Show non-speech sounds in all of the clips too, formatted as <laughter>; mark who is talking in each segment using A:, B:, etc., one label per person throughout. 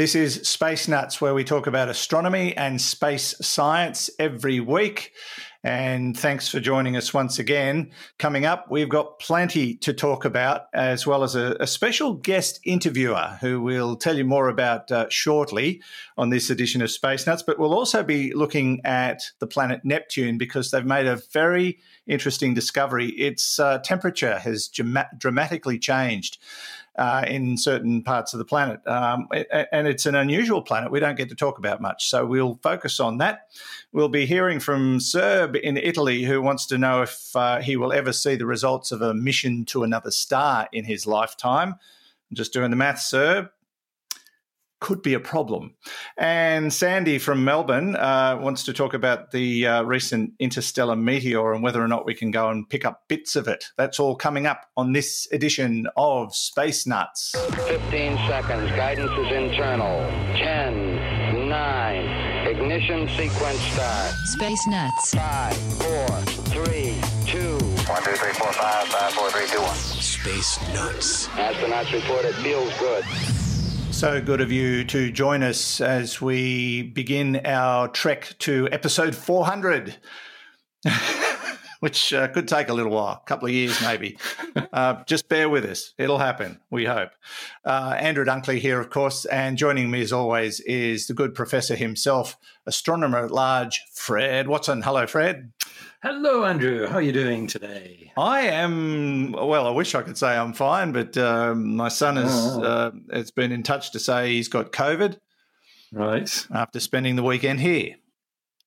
A: This is Space Nuts, where we talk about astronomy and space science every week. And thanks for joining us once again. Coming up, we've got plenty to talk about, as well as a, a special guest interviewer who we'll tell you more about uh, shortly on this edition of Space Nuts. But we'll also be looking at the planet Neptune because they've made a very interesting discovery. Its uh, temperature has dramatically changed uh, in certain parts of the planet. Um, and it's an unusual planet we don't get to talk about much. So we'll focus on that. We'll be hearing from Serb in Italy who wants to know if uh, he will ever see the results of a mission to another star in his lifetime. I'm just doing the math, Serb could be a problem. And Sandy from Melbourne uh, wants to talk about the uh, recent interstellar meteor and whether or not we can go and pick up bits of it. That's all coming up on this edition of Space Nuts.
B: 15 seconds. Guidance is internal. 10, 9, ignition sequence start.
C: Space Nuts.
B: 5, 4, 3, 2, 1, 2, 3, 4, 5, 5, 4, 3, 2, 1.
D: Space Nuts.
B: Astronauts report it feels good.
A: So good of you to join us as we begin our trek to episode 400, <laughs> which uh, could take a little while, a couple of years maybe. <laughs> uh, just bear with us. It'll happen, we hope. Uh, Andrew Dunkley here, of course, and joining me as always is the good professor himself, astronomer at large, Fred Watson. Hello, Fred.
E: Hello, Andrew. How are you doing today?
A: I am well. I wish I could say I'm fine, but um, my son has oh. uh, has been in touch to say he's got COVID.
E: Right.
A: After spending the weekend here.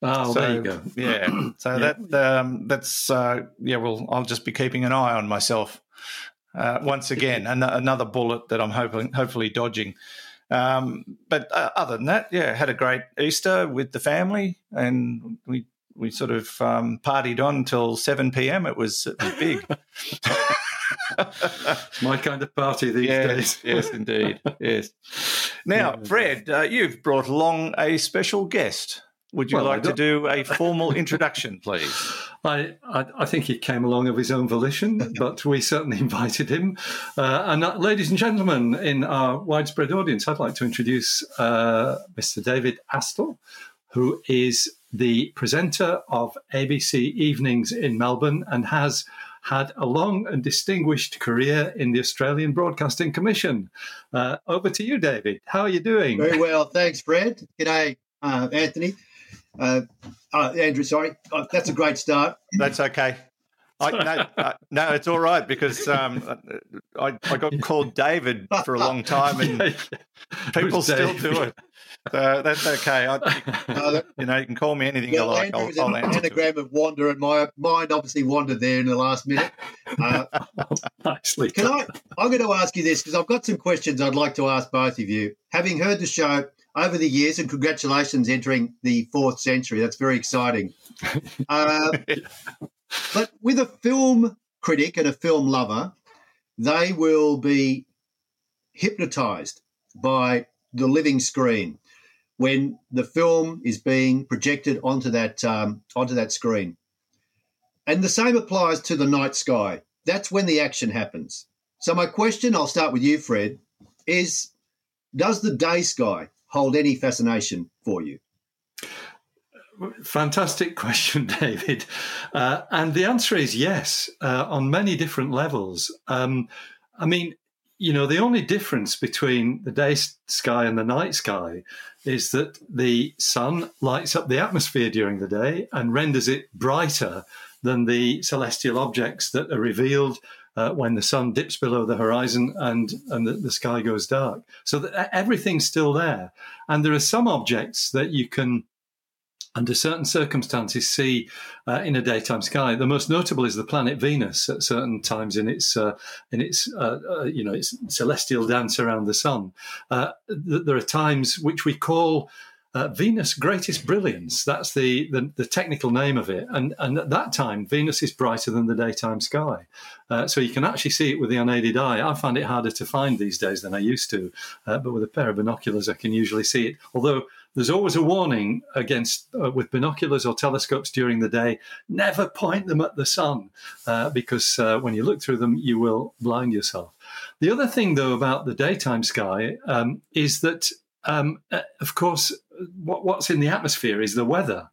E: Oh, so, there you go.
A: Yeah. <clears throat> So yeah. that um, that's uh, yeah. Well, I'll just be keeping an eye on myself uh, once again. <laughs> an- another bullet that I'm hoping hopefully dodging. Um, but uh, other than that, yeah, had a great Easter with the family, and we we sort of um, partied on until 7 p.m. It was, it was big. <laughs> <laughs>
E: My kind of party these
A: yes,
E: days.
A: yes, indeed. Yes. Now, Fred, uh, you've brought along a special guest. Would you well, like to do a formal introduction, please? <laughs>
E: I, I, I, think he came along of his own volition, but we certainly invited him. Uh, and uh, ladies and gentlemen, in our widespread audience, I'd like to introduce uh, Mr. David Astle, who is the presenter of ABC Evenings in Melbourne and has had a long and distinguished career in the Australian Broadcasting Commission. Uh, over to you, David. How are you doing?
F: Very well, thanks, Fred. G'day, uh, Anthony. Uh, uh Andrew, sorry. Uh, that's a great start.
A: That's okay. I, no, uh, no, it's all right because um, I, I got called David for a long time, and <laughs> people still do it. So that's okay. I, <laughs> you know, you can call me anything well, you like.
F: Andrew I'll, I'll an anagram of wander, and my mind obviously wandered there in the last minute. <laughs> Uh,
E: Nicely
F: can I? I'm going to ask you this because I've got some questions I'd like to ask both of you. Having heard the show over the years, and congratulations entering the fourth century. That's very exciting. <laughs> Uh, but with a film critic and a film lover, they will be hypnotized by the living screen when the film is being projected onto that um, onto that screen. And the same applies to the night sky. That's when the action happens. So my question, I'll start with you, Fred, is does the day sky hold any fascination for you?
E: Fantastic <laughs> question, David. Uh, and the answer is yes, uh, on many different levels. Um, I mean, you know, the only difference between the day sky and the night sky is that the sun lights up the atmosphere during the day and renders it brighter than the celestial objects that are revealed uh, when the sun dips below the horizon and, and the, the sky goes dark. So that everything's still there. And there are some objects that you can under certain circumstances see uh, in a daytime sky. The most notable is the planet Venus at certain times in its uh, in its uh, uh you know its celestial dance around the sun. Uh, th- there are times which we call uh, Venus' greatest brilliance. That's the, the, the technical name of it. And and at that time, Venus is brighter than the daytime sky, so you can actually see it with the unaided eye. I find it harder to find these days than I used to, but with a pair of binoculars, I can usually see it. Although there's always a warning against uh, with binoculars or telescopes during the day. Never point them at the sun uh, because uh, when you look through them, you will blind yourself. The other thing, though, about the daytime sky um, is that um, uh, of course, what, what's in the atmosphere is the weather.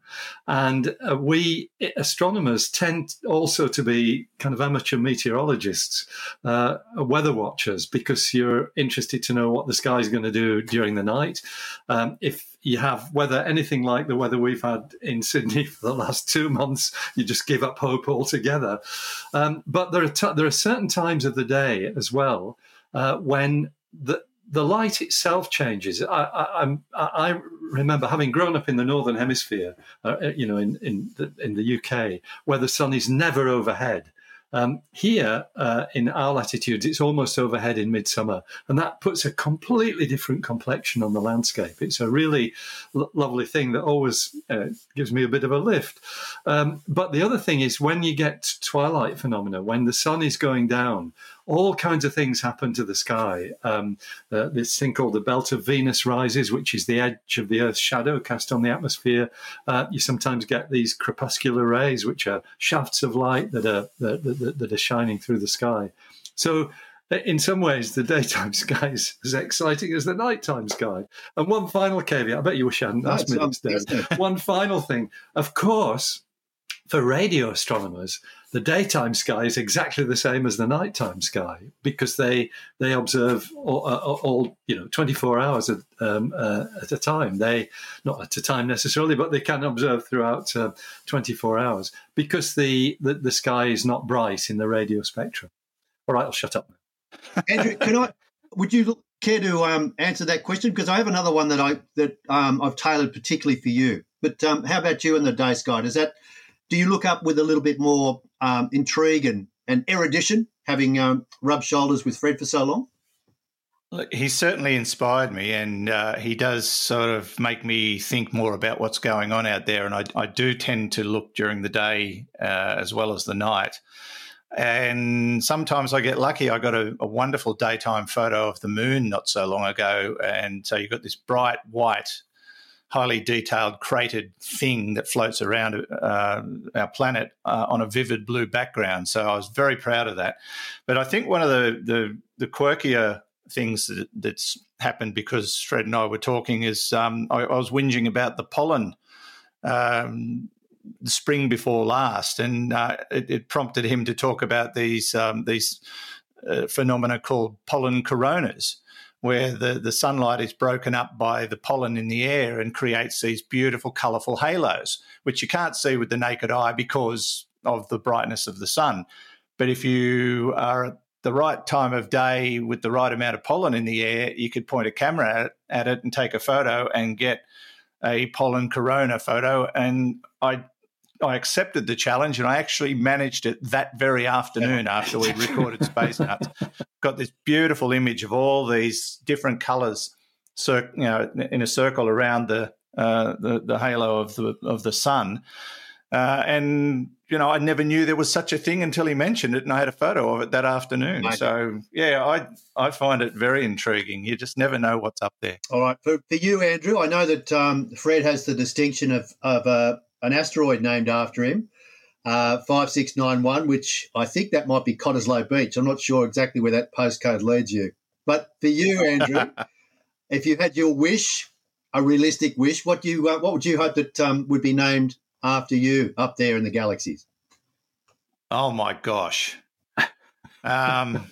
E: And uh, we astronomers tend also to be kind of amateur meteorologists, uh, weather watchers, because you're interested to know what the sky is going to do during the night. Um, if you have weather anything like the weather we've had in <laughs> Sydney for the last two months, you just give up hope altogether. Um, but there are t- there are certain times of the day as well uh, when the the light itself changes. I, I, I, remember having grown up in the northern hemisphere, uh, you know, in in the, in the UK, where the sun is never overhead. Um, here uh, in our latitudes, it's almost overhead in midsummer, and that puts a completely different complexion on the landscape. It's a really lovely thing that always uh, gives me a bit of a lift. Um, but the other thing is when you get twilight phenomena, when the sun is going down, all kinds of things happen to the sky. Um, uh, this thing called the belt of Venus rises, which is the edge of the Earth's shadow cast on the atmosphere. Uh, you sometimes get these crepuscular rays, which are shafts of light that are that, that, that are shining through the sky. So in some ways, the daytime <laughs> sky is as exciting as the nighttime sky. And one final caveat, I bet you wish I hadn't asked me this, One final thing. Of course, for radio astronomers, the daytime sky is exactly the same as the nighttime sky because they they observe all, uh, all you know 24 hours at, um, uh, at, a time. They not at a time necessarily, but they can observe throughout uh, 24 hours because the, the, the sky is not bright in the radio spectrum. All right, I'll shut up
F: now. <laughs> Andrew, can I? Would you care to um, answer that question? Because I have another one that I that um, I've tailored particularly for you. But um, how about you and the day sky? Does that do you look up with a little bit more um, intrigue and, and erudition, having um, rubbed shoulders with Fred for so long?
A: He certainly inspired me, and uh, he does sort of make me think more about what's going on out there. And I, I do tend to look during the day uh, as well as the night. And sometimes I get lucky. I got a, a, wonderful daytime photo of the moon not so long ago, and so you've got this bright white highly detailed cratered thing that floats around uh, our planet uh, on a vivid blue background. So I was very proud of that. But I think one of the the, the quirkier things that, that's happened because Fred and I were talking is um, I, I, was whinging about the pollen. Um, the spring before last, and uh, it, it, prompted him to talk about these um, these uh, phenomena called pollen coronas, where the, the sunlight is broken up by the pollen in the air and creates these beautiful, colourful halos, which you can't see with the naked eye because of the brightness of the sun. But if you are at the right time of day with the right amount of pollen in the air, you could point a camera at, at it and take a photo and get a pollen corona photo. And I I accepted the challenge and I actually managed it that very afternoon after we recorded Space <laughs> Nuts. Got this beautiful image of all these different colours, cir- you know, in a circle around the, uh, the the halo of the of the sun. Uh, and you know, I never knew there was such a thing until he mentioned it, and I had a photo of it that afternoon. So, yeah, I I find it very intriguing. You just never know what's up there.
F: All right, for, for you, Andrew, I know that um, Fred has the distinction of of uh, an asteroid named after him, uh, 5691, which I think that might be Cottesloe Beach. I'm not sure exactly where that postcode leads you. But for you, <laughs> Andrew, if you had your wish, a realistic wish, what do you uh, what would you hope that um, would be named after you up there in the galaxies?
A: Oh my gosh. <laughs> Um,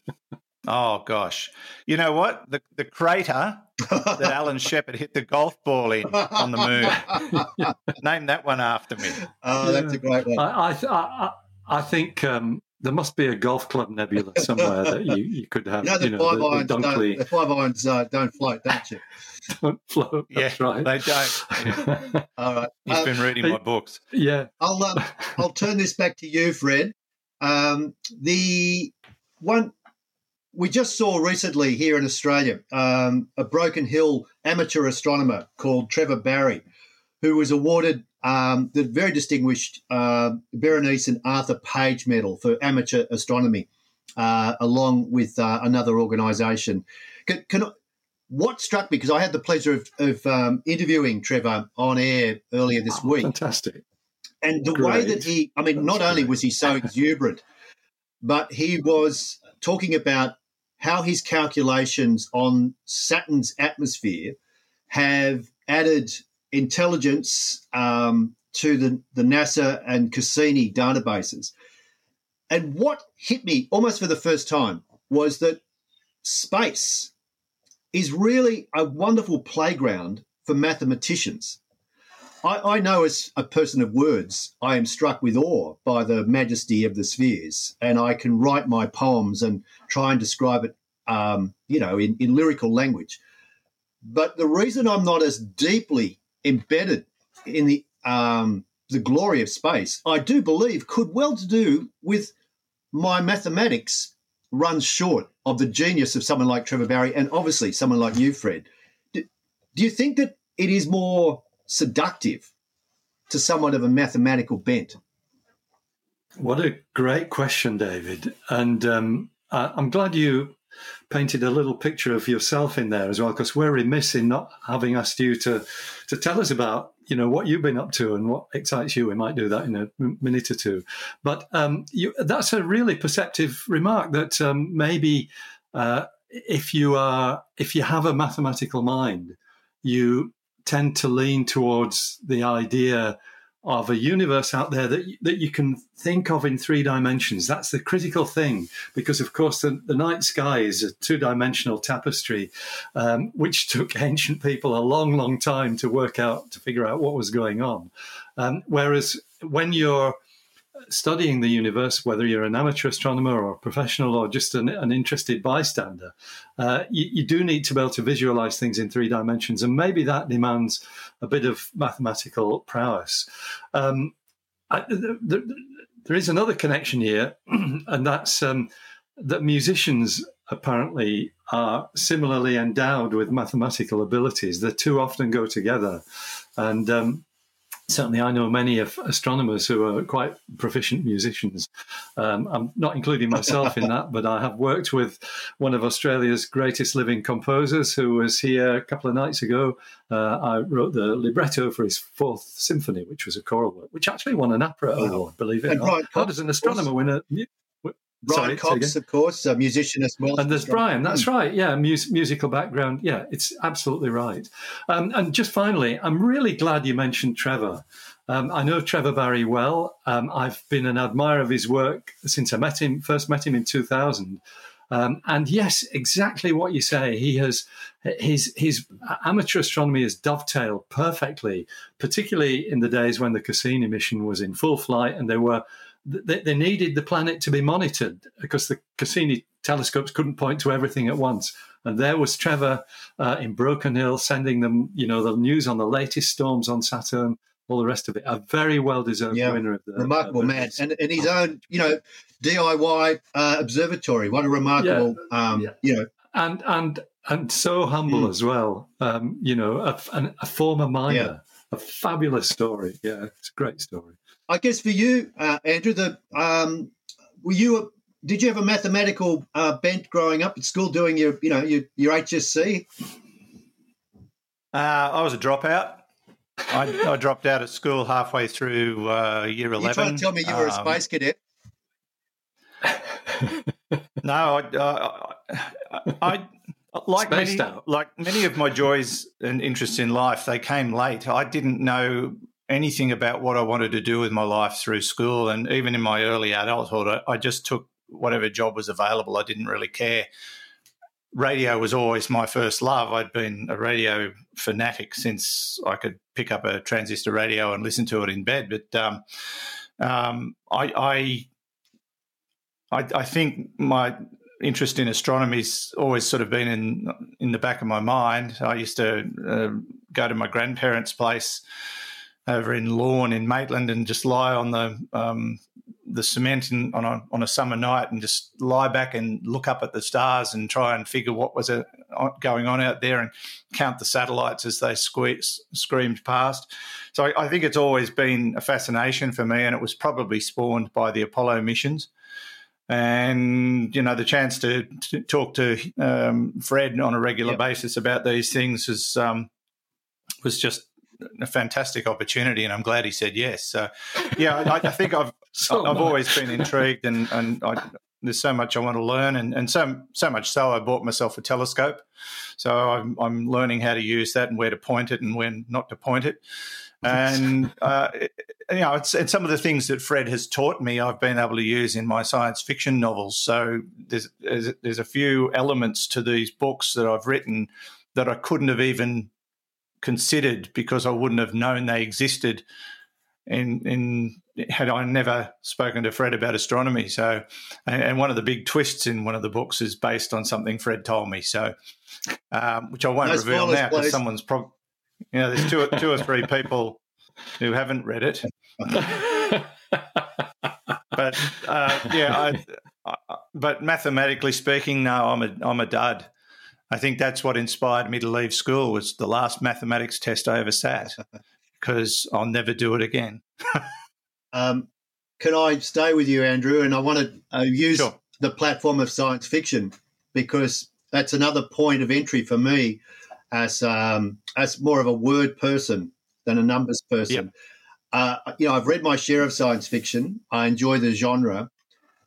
A: oh gosh. You know what? The the crater that Alan <laughs> Shepard hit the golf ball in on the moon. <laughs> Name that one after me.
F: Oh, that's a great one.
E: I, I, I, I think um, there must be a golf club nebula somewhere that you, you could have.
F: No, the you know, five the, irons, the, don't, the five irons uh, don't float, don't you? <laughs>
E: don't float. That's
A: yeah,
E: right.
A: They don't. Yeah.
F: All right.
A: He's um, been reading my books.
E: Yeah.
F: I'll um, I'll turn this back to you, Fred. Um, the one we just saw recently here in Australia um, a Broken Hill amateur astronomer called Trevor Barry, who was awarded um, the very distinguished uh, Berenice and Arthur Page Medal for amateur astronomy, uh, along with uh, another organisation. Can, can, what struck me because I had the pleasure of, of um, interviewing Trevor on air earlier this
E: oh,
F: week.
E: Fantastic!
F: And the Great. way that he—I mean, That's not great. only was he so exuberant, but he was talking about how his calculations on Saturn's atmosphere have added intelligence um, to the, the NASA and Cassini databases. And what hit me almost for the first time was that space is really a wonderful playground for mathematicians. I, I, know as a person of words, I am struck with awe by the majesty of the spheres, and I can write my poems and try and describe it, um, you know, in, in lyrical language. But the reason I'm not as deeply embedded in the um, the glory of space, I do believe, could well to do with my mathematics runs short of the genius of someone like Trevor Barry and obviously someone like you, Fred. Do, do you think that it is more seductive to someone of a mathematical bent?
E: What a great question, David. And um, I, I'm glad you painted a little picture of yourself in there as well, because we're remiss in not having asked you to to tell us about you know what you've been up to and what excites you. We might do that in a minute or two, but um, you, that's a really perceptive remark that um, maybe uh, if you are if you have a mathematical mind, you tend to lean towards the idea of a universe out there that that you can think of in three dimensions. That's the critical thing, because of course the, the night sky is a two-dimensional tapestry, um, which took <laughs> ancient people a long, long time to work out to figure out what was going on. Um, whereas when you're studying the universe, whether you're an amateur astronomer or a professional or just an, an interested bystander, uh, you, you, do need to be able to visualize things in three dimensions. And maybe that demands a bit of mathematical prowess. Um, I, the, the, there is another connection here, <clears throat> and that's um, that musicians apparently are similarly endowed with mathematical abilities. The two often go together. And um, certainly I know many of astronomers who are quite proficient musicians. Um, I'm not including myself in that, but I have worked with one of Australia's greatest living composers who was here a couple of nights ago. Uh, I wrote the libretto for his fourth symphony, which was a choral work, which actually won an APRA wow. award, believe it or not. How does an astronomer win a
F: Brian Sorry, Cox, of course, a musician as well.
E: And there's Brian, that's hmm. right. Yeah, mus- musical background. Yeah, it's absolutely right. Um, and just finally, I'm really glad you mentioned Trevor. Um, I know Trevor Barry well. Um, I've been an admirer of his work since I met him, first met him in 2000. Um, and yes, exactly what you say. He has his his amateur astronomy has dovetailed perfectly, particularly in the days when the Cassini mission was in full flight and there were they, they needed the planet to be monitored because the Cassini telescopes couldn't point to everything at once. And there was Trevor uh, in Broken Hill sending them, you know, the news on the latest storms on Saturn, all the rest of it. A very well deserved yeah, winner of the
F: remarkable man, and, and his own, you know, DIY uh, observatory. What a remarkable, yeah, um, yeah. you know,
E: and and and so humble mm. as well. Um, you know, a, a former miner. A fabulous story. Yeah, it's a great story.
F: I guess for you, uh, Andrew, the um, were you did you have a mathematical uh, bent growing up at school, doing your you know your your HSC?
A: Uh, I was a dropout. I, I, dropped out of school halfway through uh, year eleven. You
F: trying to tell me you were um, a space cadet? <laughs>
A: no, I, I, I like many, like many of my joys and interests in life, they came late. I didn't know anything about what I wanted to do with my life through school. And even in my early adulthood, I, I just took whatever job was available. I didn't really care. Radio was always my first love. I'd been a radio fanatic since I could pick up a transistor radio and listen to it in bed. But um, um, I, I, I think my interest in astronomy's always sort of been in in the back of my mind. I used to uh, go to my grandparents' place over in Lorn in Maitland and just lie on the um, the cement in, on a on a summer night and just lie back and look up at the stars and try and figure what was a, uh, going on out there and count the satellites as they squeeze, screamed past. So I, I, think it's always been a fascination for me, and it was probably spawned by the Apollo missions. And you know the chance to, to talk to um, Fred on a regular yep. basis about these things is um, was just a fantastic opportunity, and I'm glad he said yes. So, yeah, I, I think I've <laughs> so I've always been intrigued, and and I, there's so much I want to learn, and, and so so much so I bought myself a telescope. So I'm, I'm learning how to use that and where to point it and when not to point it. And uh, you know, it's, it's some of the things that Fred has taught me. I've been able to use in my science fiction novels. So there's there's, there's a few elements to these books that I've written that I couldn't have even considered because I wouldn't have known they existed in in had I never spoken to Fred about astronomy. So, and, and, one of the big twists in one of the books is based on something Fred told me. So, um, which I won't no reveal now because someone's probably, you know, there's two, two or three people who haven't read it. but uh, yeah, I, I, but mathematically speaking, no, I'm a I'm a dud. I think that's what inspired me to leave school was the last mathematics test I ever sat <laughs> because I'll never do it again. <laughs>
F: um, can I stay with you, Andrew? And I want to uh, use sure. the platform of science fiction because that's another point of entry for me as um, as more of a word person than a numbers person. Yep. Uh, you know, I've read my share of science fiction. I enjoy the genre,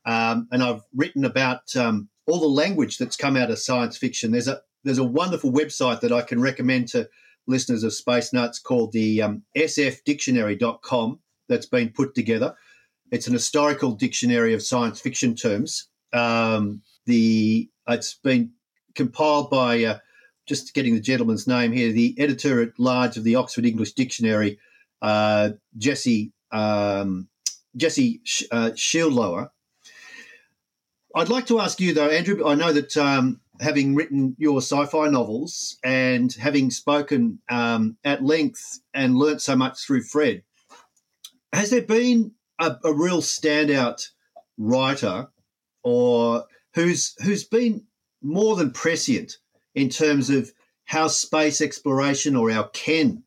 F: um, and I've written about um, all the language that's come out of science fiction. There's a there's a wonderful website that I can recommend to listeners of Space Nuts called the um, sfdictionary.com that's been put together. It's an historical dictionary of science fiction terms. Um, the it's been compiled by uh, just getting the gentleman's name here, the editor at large of the Oxford English Dictionary, uh, Jesse um, Jesse uh, Sheidlower. I'd like to ask you though, Andrew. I know that um, having written your sci-fi novels and having spoken um, at length and learnt so much through Fred, has there been a, a real standout writer or who's who's been more than prescient in terms of how space exploration or our ken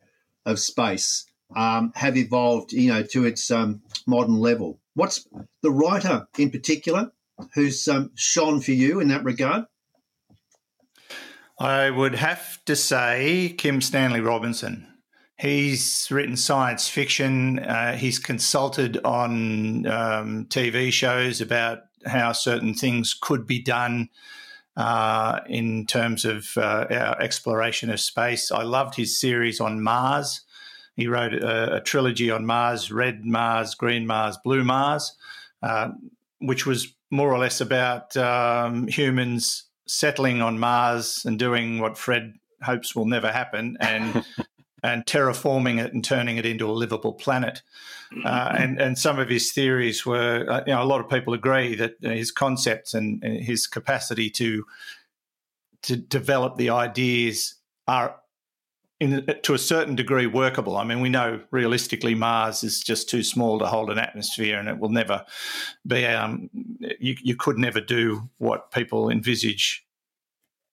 F: of space um, have evolved, you know, to its um, modern level. What's the writer in particular who's um, shone for you in that regard?
A: I would have to say Kim Stanley Robinson. He's written science fiction. Uh, he's consulted on um, TV shows about how certain things could be done uh, in terms of uh, our exploration of space. I loved his series on Mars. He wrote a, a trilogy on Mars Red Mars, Green Mars, Blue Mars, uh, which was more or less about um, humans settling on Mars and doing what Fred hopes will never happen and <laughs> and terraforming it and turning it into a livable planet. Uh, and and some of his theories were, uh, you know, a lot of people agree that his concepts and, and his capacity to to develop the ideas are in, to a certain degree workable. I mean, we know realistically Mars is just too small to hold an atmosphere, and it will never be. Um, you, you could never do what people envisage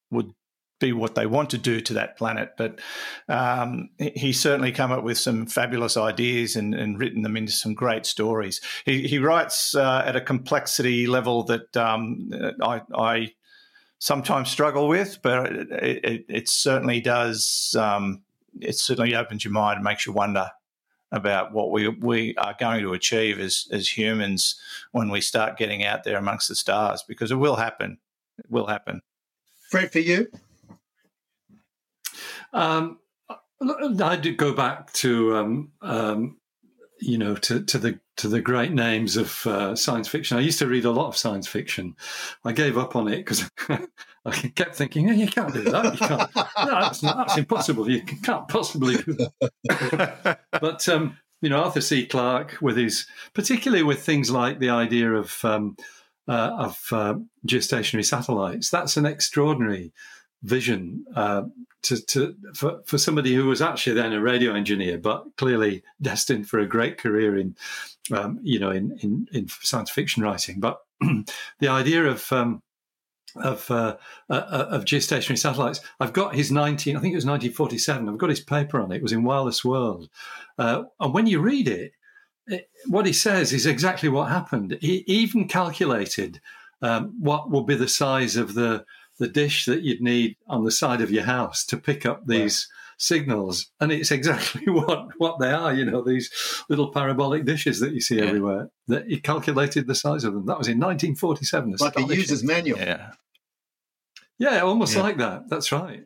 A: would be what they want to do to that planet. But um, he's certainly come up with some fabulous ideas and, and written them into some great stories. He, he writes uh, at a complexity level that um, I, I sometimes struggle with, but it, it, it certainly does. Um, it certainly opens your mind and makes you wonder about what we we are going to achieve as as humans when we start getting out there amongst the stars, because it will happen. It will happen.
F: Fred, for you.
E: Um, I did go back to um, um, you know to, to the to the great names of uh, science fiction. I used to read a lot of science fiction. I gave up on it because <laughs> I kept thinking, oh, "You can't do that. You can't. <laughs> no, that's, not, that's impossible. You can't possibly do that." <laughs> but um, you know, Arthur C. Clarke, with his particularly with things like the idea of um, uh, of uh, geostationary satellites, that's an extraordinary vision uh, to, to for, for somebody who was actually then a radio engineer, but clearly <laughs> destined for a great career in, um, you know, in, in, in, science fiction writing. But <clears throat> the idea of um, of uh, uh, uh, of geostationary satellites. I've got his 19, I think it was 1947. I've got his paper on it. It was in Wireless World. Uh, and when you read it, it, what he says is exactly what happened. He even calculated um, what would be the size of the the dish that you'd need on the side of your house to pick up these signals, and it's exactly <laughs> what what they are. You know, these little parabolic dishes that you see
A: Yeah.
E: everywhere. That he calculated the size of them. That was in 1947.
F: Like a user's manual.
A: Yeah.
E: Yeah, almost
A: Yeah.
E: like that. That's right.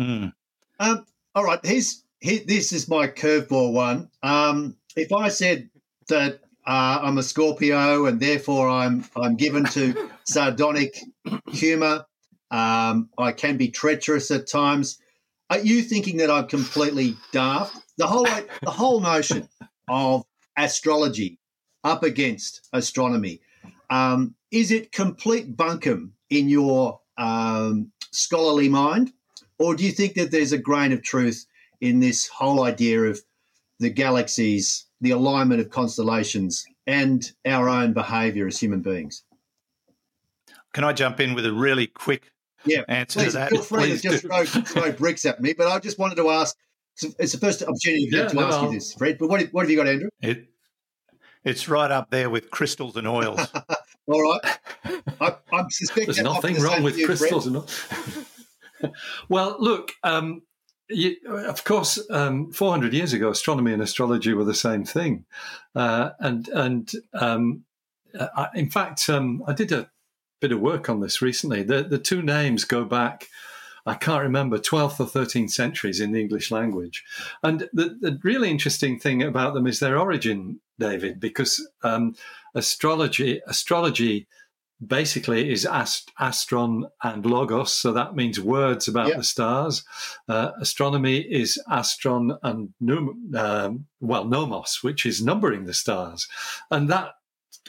A: Mm.
F: Um, all right, here's here, this is my curveball one. Um, if I said that uh, I'm a Scorpio and therefore I'm I'm given to <laughs> sardonic humour, um, I can be treacherous at times. Are you thinking that I'm completely daft? The whole the whole notion of astrology up against astronomy um, is it complete bunkum in your um, scholarly mind, or do you think that there's a grain of truth in this whole idea of the galaxies, the alignment of constellations, and our own behaviour as human beings?
A: Can I jump in with a really quick
F: Yeah,
A: answer
F: Please
A: to that?
F: feel free
E: Please
F: to just throw, throw bricks at me, but I just wanted to ask. It's the first opportunity
E: Yeah,
F: to
E: no,
F: ask you this, Fred. But what, what have you got, Andrew?
A: It, it's right up there with crystals and oils. <laughs>
F: All right, I, I'm suspecting
E: There's
F: that might be
E: nothing
F: the
E: wrong with
F: for you, Fred.
E: crystals. And all. <laughs> well, look, um, you, of course, um, 400 years ago, astronomy and astrology were the same thing. Uh, and and um, I, in fact, um, I did a bit of work on this recently. The, the two names go back. I can't remember 12th or 13th centuries in the English language, and the, the really interesting thing about them is their origin, David, because um, astrology astrology basically is ast- astron and logos, so that means words about the stars. Uh, astronomy is astron and num- um, well nomos, which is numbering the stars, and that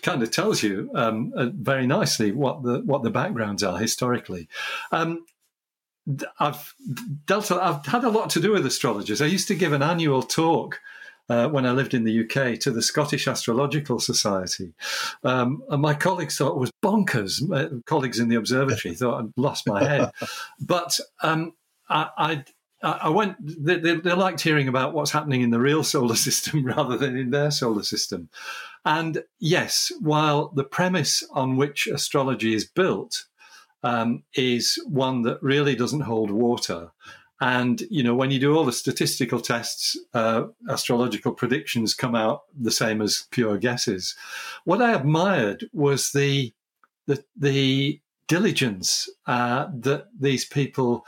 E: kind of tells you um, uh, very nicely what the what the backgrounds are historically. Um, I've dealt. I've had a lot to do with astrologers. I used to give an annual talk uh, when I lived in the UK to the Scottish Astrological Society. Um, and my colleagues thought it was bonkers. My colleagues in the observatory <laughs> thought I'd lost my head. But um, I, I, I went, they, they, they liked hearing about what's happening in the real solar <laughs> system rather than in their solar system. And yes, while the premise on which astrology is built um, is one that really doesn't hold water, and you know, when you do all the statistical tests, uh, astrological predictions come out the same as pure guesses. What I admired was the the, the diligence uh, that these people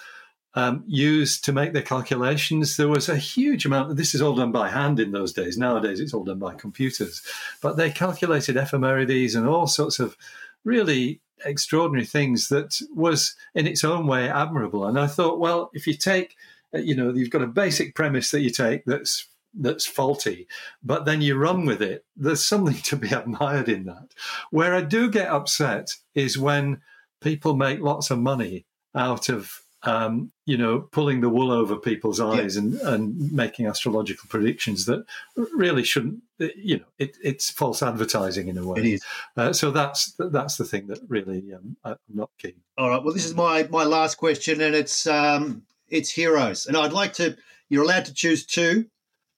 E: um, used to make their calculations. There was a huge amount. This is all done by hand in those days. Nowadays, it's all done by computers. But they calculated ephemerides and all sorts of really extraordinary things that was in its own way admirable. And I thought, well, if you take, uh, you know, you've got a basic premise that you take that's that's faulty, but then you run with it. There's something to be <laughs> admired in that. Where I do get upset is when people make lots of money out of um, you know, pulling the wool over people's eyes and, and making astrological predictions that really shouldn't, you know, it, it's false advertising in a way.
F: It is.
E: Uh, so that's that's the thing that really um, I'm not keen.
F: All right. Well, this is my my last question, and it's um it's heroes, and I'd like to. You're allowed to choose two,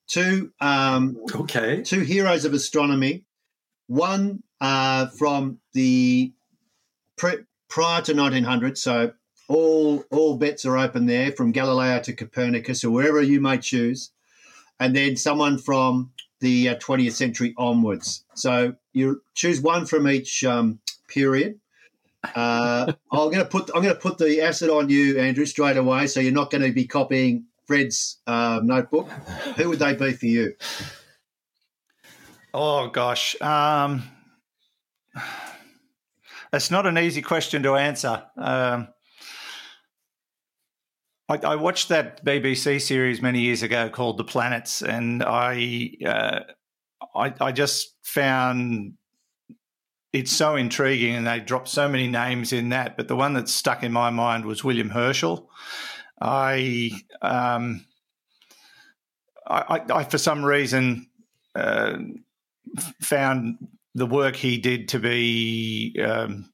F: two um
E: Okay.
F: two heroes of astronomy. One uh from the pre, prior to 1900, so all all bets are open there from Galileo to Copernicus or wherever you may choose, and then someone from the uh, 20th century onwards. So you choose one from each um, period. Uh, <laughs> I'm going to put I'm going to put the acid on you, Andrew, straight away. So you're not going to be copying Fred's uh, notebook. Who would they be for you?
A: Oh gosh, um, it's not an easy question to answer. Um, I, I watched that BBC series many years ago called The Planets, and I, uh, I, I just found it's so intriguing, and they dropped so many names in that. But the one that stuck in my mind was William Herschel. I, um, I, I, for some reason. Uh, found the work he did to be um,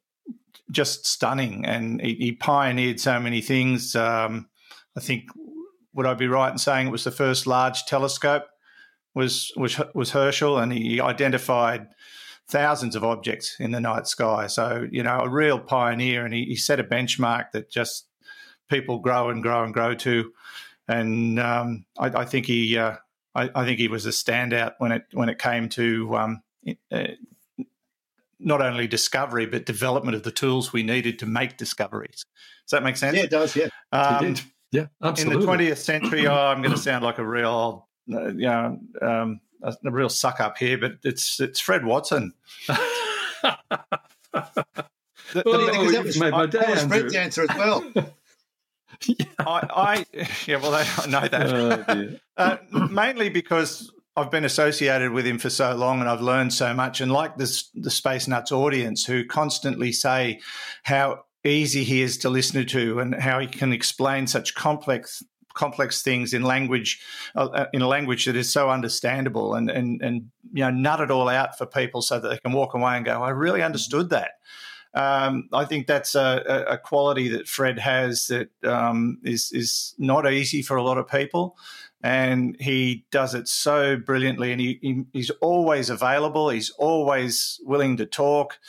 A: just stunning, and he, he, pioneered so many things. Um, I think would I be right in saying it was the first large telescope was was was Herschel, and he identified thousands of objects in the night sky. So you know, a real pioneer, and he, he set a benchmark that just people grow and grow and grow to. and um, I, I, think he uh, I, I, think he was a standout when it when it came to um, uh, not only discovery but development of the tools we needed to make discoveries. Does that make sense?
F: Yeah, it does. Yeah,
A: um,
E: yeah, absolutely.
A: In the twentieth century, oh, I'm going to sound like a real, uh, you know, um, a, a, real suck up here, but it's it's Fred Watson.
F: the, oh, that was, made my day, was Fred's answer as well. <laughs>
A: yeah. I, I, yeah, well, I know that. Oh, <laughs> uh, mainly because I've been associated with him for so long and I've learned so much. And like this, the Space Nuts audience who constantly say how easy he is to listen to and how he can explain such complex complex things in language uh, uh, in a language that is so understandable and and and you know nut it all out for people so that they can walk away and go I really understood that um, I think that's a, a, quality that Fred has that um, is is not easy for a lot of people, and he does it so brilliantly. And he, he he's always available. He's always willing to talk.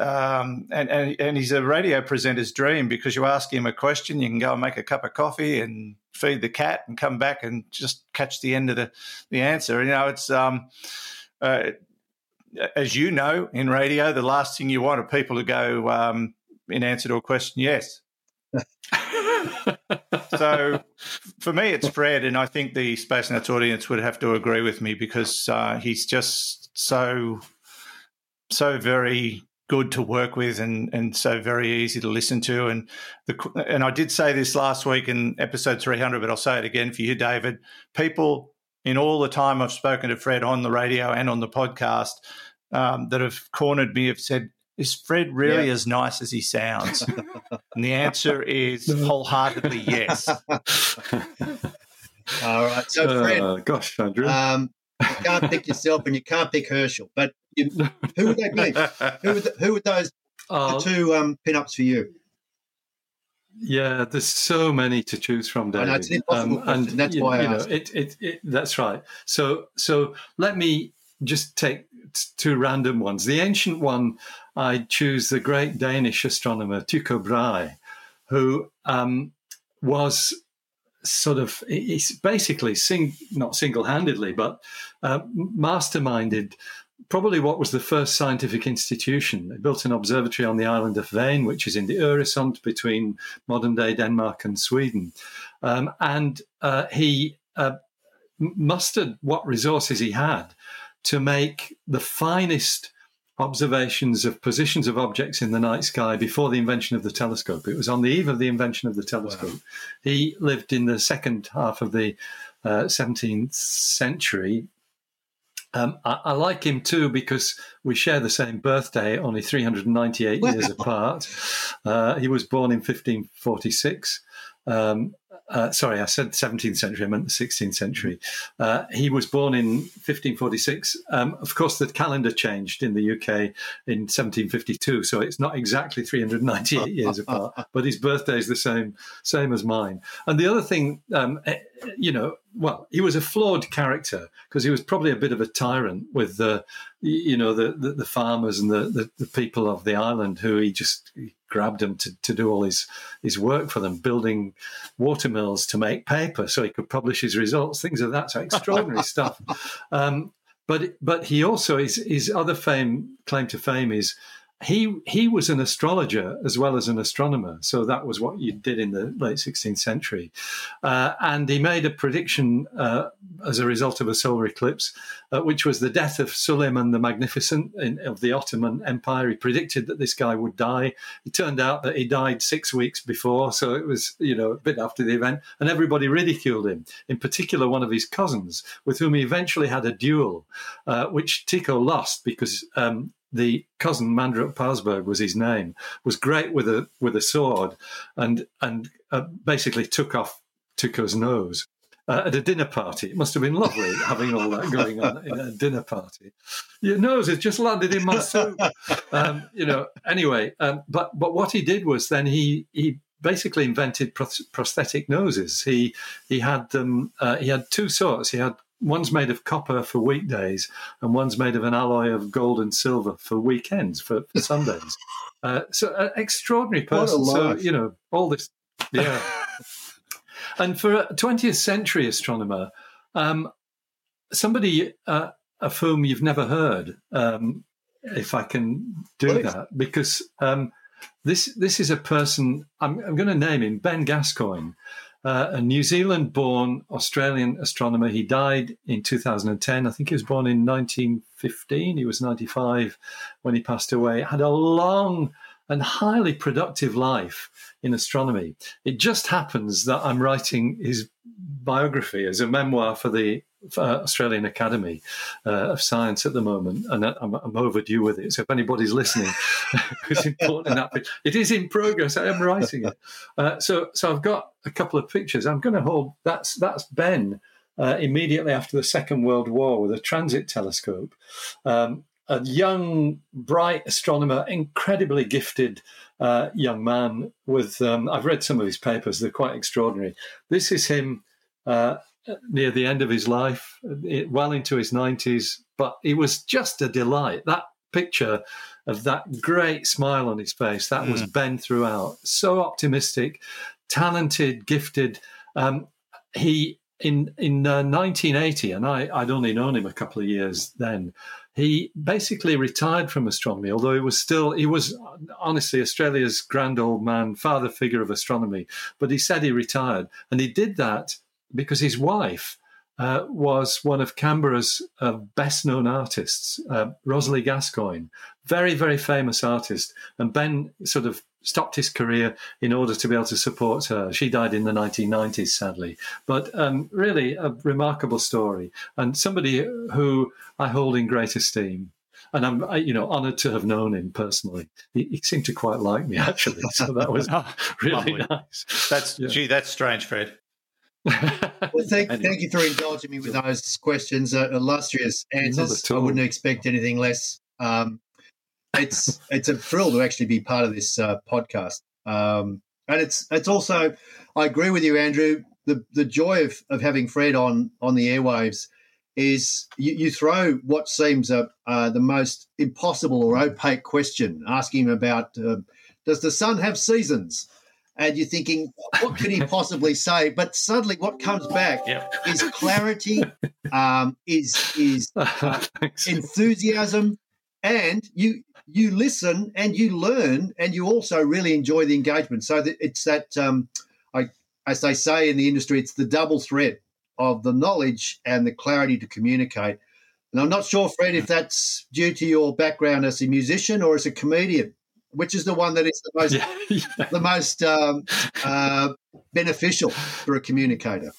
A: Um, and, and, and he's a radio presenter's dream because you ask him a question, you can go and make a cup of coffee and feed the cat and come back and just catch the end of the, the answer. You know, it's um, uh, as you know, in radio, the last thing you want are people to go um, in answer to a question, yes. <laughs> so for me, it's Fred, and I think the Space Nuts audience would have to agree with me because uh, he's just so, so very good to work with and, and so very easy to listen to. And the and I did say this last week in episode 300, but I'll say it again for you, David. People in all the time I've spoken to Fred on the radio and on the podcast um, that have cornered me have said, is Fred really yeah. as nice as he sounds? <laughs> and the answer is wholeheartedly yes. <laughs>
F: All right. So, Fred, uh,
E: gosh, Andrew.
F: Um, you can't pick yourself and you can't pick Herschel, but you, <laughs> who would they be? <laughs> Who would, the, who would those uh, the two um, pin-ups for you?
E: Yeah, there's so many to choose from, David.
F: Know, it's an um. And, that's you, why I you asked.
E: Know, it, it, it, that's right. So, so let me just take two random ones. The ancient one, I choose the great Danish astronomer Tycho Brahe, who um, was sort of he's basically sing, not single-handedly, but uh, masterminded probably what was the first scientific institution. They built an observatory on the island of Hven, which is in the Öresund between modern day Denmark and Sweden. Um, and uh, he uh, mustered what resources he had to make the finest observations of positions of objects in the night sky before the invention of the telescope. It was on the eve of the invention of the telescope. Wow. He lived in the second half of the uh, 17th century um, I, I, like him too because we share the same birthday, only 398 years apart. Uh, he was born in 1546. Um, uh, sorry, I said 17th century, I meant the 16th century. Uh, he was born in 1546. Um, of course, the calendar changed in the UK in 1752, so it's not exactly 398 years apart, <laughs> but his birthday is the same, same as mine. And the other thing, um, you know, well, he was a flawed character because he was probably a bit of a tyrant with the, you know, the, the, the farmers and the, the, the, people of the island who he just grabbed them to, to do all his, his work for them, building watermills to make paper so he could publish his results, things of that. So extraordinary <laughs> stuff. Um, but but he also his his other fame claim to fame is he he was an astrologer as well as an astronomer, so that was what you did in the late 16th century, uh, and he made a prediction uh, as a result of a solar eclipse, uh, which was the death of Suleiman the Magnificent in, of the Ottoman Empire. He predicted that this guy would die. It turned out that he died six weeks before, so it was you know a bit after the event, and everybody ridiculed him. In particular, one of his cousins, with whom he eventually had a duel, uh, which Tycho lost because um, the cousin Mandrup Parsberg was his name, was great with a with a sword, and and uh, basically took off Tycho's nose uh, at a dinner party. It must have been lovely <laughs> having all that going on in a dinner party. Your nose has just landed in my soup. <laughs> Um, you know. Anyway, um, but but what he did was then he he basically invented prosthetic noses. He he had them. Uh, he had two sorts. He had one's made of copper for weekdays and one's made of an alloy of gold and silver for weekends for, for <laughs> Sundays. Uh, so an extraordinary person. So you know all this, yeah. <laughs> And for a 20th century astronomer, um, somebody uh, of whom you've never heard, um, if I can do that, because um, this this is a person I'm, I'm going to name him Ben Gascoigne, uh, a New Zealand-born Australian astronomer. He died in 2010. I think he was born in 1915. He was 95 when he passed away. Had a long and highly productive life in astronomy. It just happens that I'm writing his biography as a memoir for the Australian Academy uh, of Science at the moment, and I'm, I'm overdue with it. So if anybody's listening, <laughs> who's important that, it is in progress. I am writing it. Uh, so, so I've got a couple of pictures. I'm going to hold. That's that's Ben uh, immediately after the Second World War with a transit telescope. Um, a young, bright astronomer, incredibly gifted uh, young man. With um, I've read some of his papers; they're quite extraordinary. This is him uh, near the end of his life, well into his nineties. But it was just a delight. That picture of that great smile on his face that was Ben throughout. So optimistic, talented, gifted. Um, he in in uh, 1980, and I, I'd only known him a couple of years then. He basically retired from astronomy, although he was still he was honestly Australia's grand old man, father figure of astronomy. But he said he retired, and he did that because his wife uh, was one of Canberra's uh, best known artists, uh, Rosalie Gascoigne, very, very famous artist. And Ben sort of stopped his career in order to be able to support her. She died in the 1990s, sadly. But um, really a remarkable story and somebody who I hold in great esteem. And I'm, I, you know, honoured to have known him personally. He, he, seemed to quite like me, <laughs> actually. So that was <laughs> really <laughs> nice.
A: That's
E: Yeah.
A: gee, that's strange, Fred.
F: Well, <laughs> thank, thank you for indulging me with those questions. Uh, illustrious answers. I wouldn't expect anything less. Um, it's it's a thrill to actually be part of this uh, podcast, um, and it's it's also. I agree with you, Andrew. The the joy of, of having Fred on on the airwaves is you, you throw what seems a, uh, the most impossible or opaque question, asking him about uh, does the sun have seasons? And you're thinking, what could he <laughs> possibly say? But suddenly, what comes back
A: Yep.
F: is clarity, <laughs> um, is is <laughs>
E: Thanks.
F: enthusiasm, and you you listen and you learn, and you also really enjoy the engagement. So that it's that, um, I, as they say in the industry, it's the double threat of the knowledge and the clarity to communicate. And I'm not sure, Fred, if that's due to your background as a musician or as a comedian. Which is the one that is the most
E: yeah, <laughs>
F: the most um, uh, beneficial for a communicator?